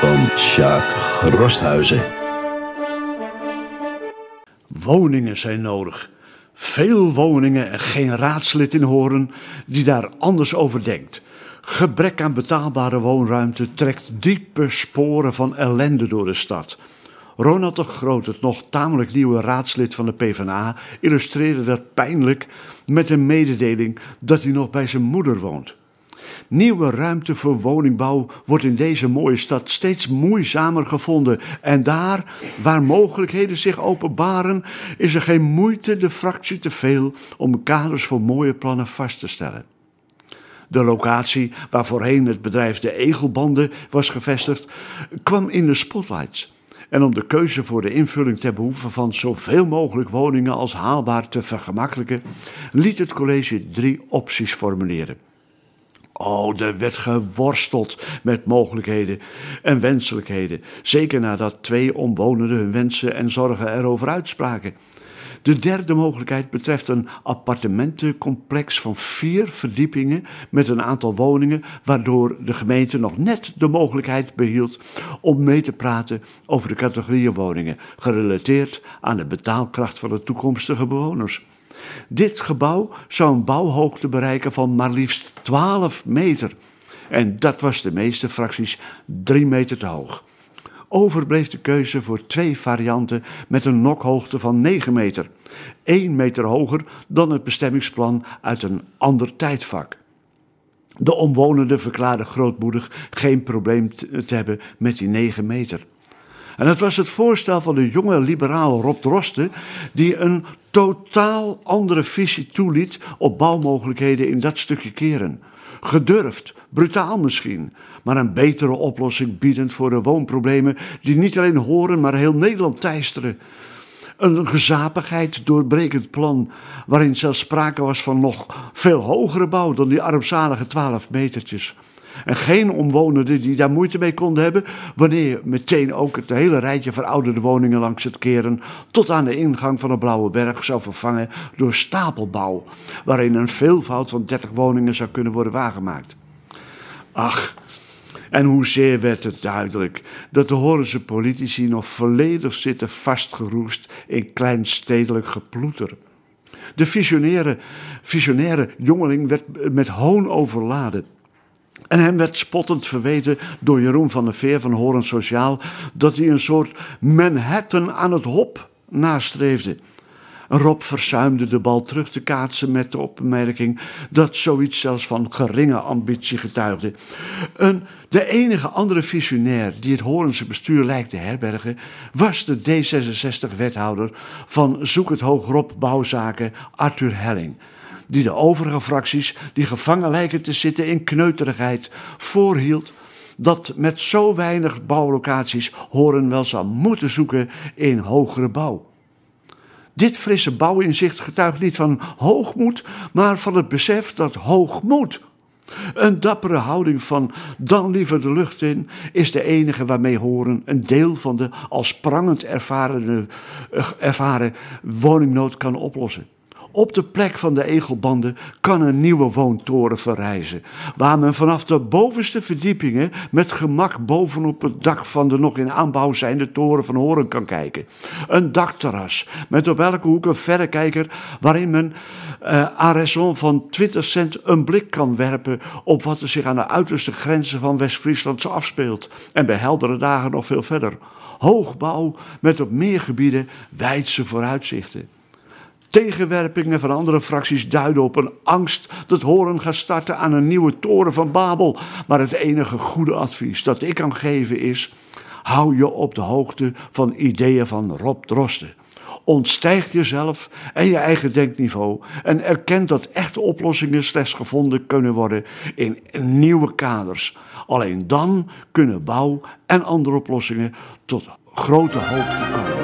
van Sjaak Rosthuizen. Woningen zijn nodig. Veel woningen en geen raadslid in Horen die daar anders over denkt. Gebrek aan betaalbare woonruimte trekt diepe sporen van ellende door de stad. Ronald de Groot, het nog tamelijk nieuwe raadslid van de PvdA, illustreerde dat pijnlijk met een mededeling dat hij nog bij zijn moeder woont. Nieuwe ruimte voor woningbouw wordt in deze mooie stad steeds moeizamer gevonden. En daar, waar mogelijkheden zich openbaren, is er geen moeite de fractie te veel om kaders voor mooie plannen vast te stellen. De locatie waar voorheen het bedrijf De Egelbanden was gevestigd, kwam in de spotlights. En om de keuze voor de invulling ter behoeve van zoveel mogelijk woningen als haalbaar te vergemakkelijken, liet het college drie opties formuleren. Oh, er werd geworsteld met mogelijkheden en wenselijkheden. Zeker nadat twee omwonenden hun wensen en zorgen erover uitspraken. De derde mogelijkheid betreft een appartementencomplex van vier verdiepingen met een aantal woningen, waardoor de gemeente nog net de mogelijkheid behield om mee te praten over de categorieën woningen, gerelateerd aan de betaalkracht van de toekomstige bewoners. Dit gebouw zou een bouwhoogte bereiken van maar liefst 12 meter. En dat was de meeste fracties 3 meter te hoog. Overbleef de keuze voor twee varianten met een nokhoogte van 9 meter. 1 meter hoger dan het bestemmingsplan uit een ander tijdvak. De omwonenden verklaarden grootmoedig geen probleem te hebben met die 9 meter. En het was het voorstel van de jonge liberaal Rob Drosten, die een totaal andere visie toeliet op bouwmogelijkheden in dat stukje keren. Gedurfd, brutaal misschien, maar een betere oplossing biedend voor de woonproblemen die niet alleen horen, maar heel Nederland teisteren. Een gezapigheid doorbrekend plan, waarin zelfs sprake was van nog veel hogere bouw dan die armzalige twaalf metertjes. En geen omwonenden die daar moeite mee konden hebben, wanneer meteen ook het hele rijtje verouderde woningen langs het keren tot aan de ingang van de Blauwe Berg zou vervangen door stapelbouw, waarin een veelvoud van 30 woningen zou kunnen worden waargemaakt. Ach, en hoezeer werd het duidelijk dat de Horense politici nog volledig zitten vastgeroest in kleinstedelijk geploeter. De visionaire, visionaire jongeling werd met hoon overladen. En hem werd spottend verweten door Jeroen van der Veer van Horen Sociaal dat hij een soort Manhattan aan het hop nastreefde. Rob verzuimde de bal terug te kaatsen met de opmerking dat zoiets zelfs van geringe ambitie getuigde. Een, de enige andere visionair die het Horense bestuur lijkt te herbergen, was de D66-wethouder van Zoek het Hoog Bouwzaken, Arthur Helling die de overige fracties, die gevangen lijken te zitten in kneuterigheid, voorhield dat met zo weinig bouwlocaties Horen wel zou moeten zoeken in hogere bouw. Dit frisse bouwinzicht getuigt niet van hoogmoed, maar van het besef dat hoogmoed, een dappere houding van dan liever de lucht in, is de enige waarmee Horen een deel van de als prangend ervaren, eh, ervaren woningnood kan oplossen. Op de plek van de egelbanden kan een nieuwe woontoren verrijzen, waar men vanaf de bovenste verdiepingen met gemak bovenop het dak van de nog in aanbouw zijnde toren van Horen kan kijken. Een dakterras met op elke hoek een verrekijker waarin men uh, van 20 cent een blik kan werpen op wat er zich aan de uiterste grenzen van West-Friesland afspeelt en bij heldere dagen nog veel verder. Hoogbouw met op meer gebieden wijdse vooruitzichten. Tegenwerpingen van andere fracties duiden op een angst dat Horen gaat starten aan een nieuwe toren van Babel. Maar het enige goede advies dat ik kan geven is: hou je op de hoogte van ideeën van Rob Drosten. Ontstijg jezelf en je eigen denkniveau en erken dat echte oplossingen slechts gevonden kunnen worden in nieuwe kaders. Alleen dan kunnen bouw en andere oplossingen tot grote hoogte komen.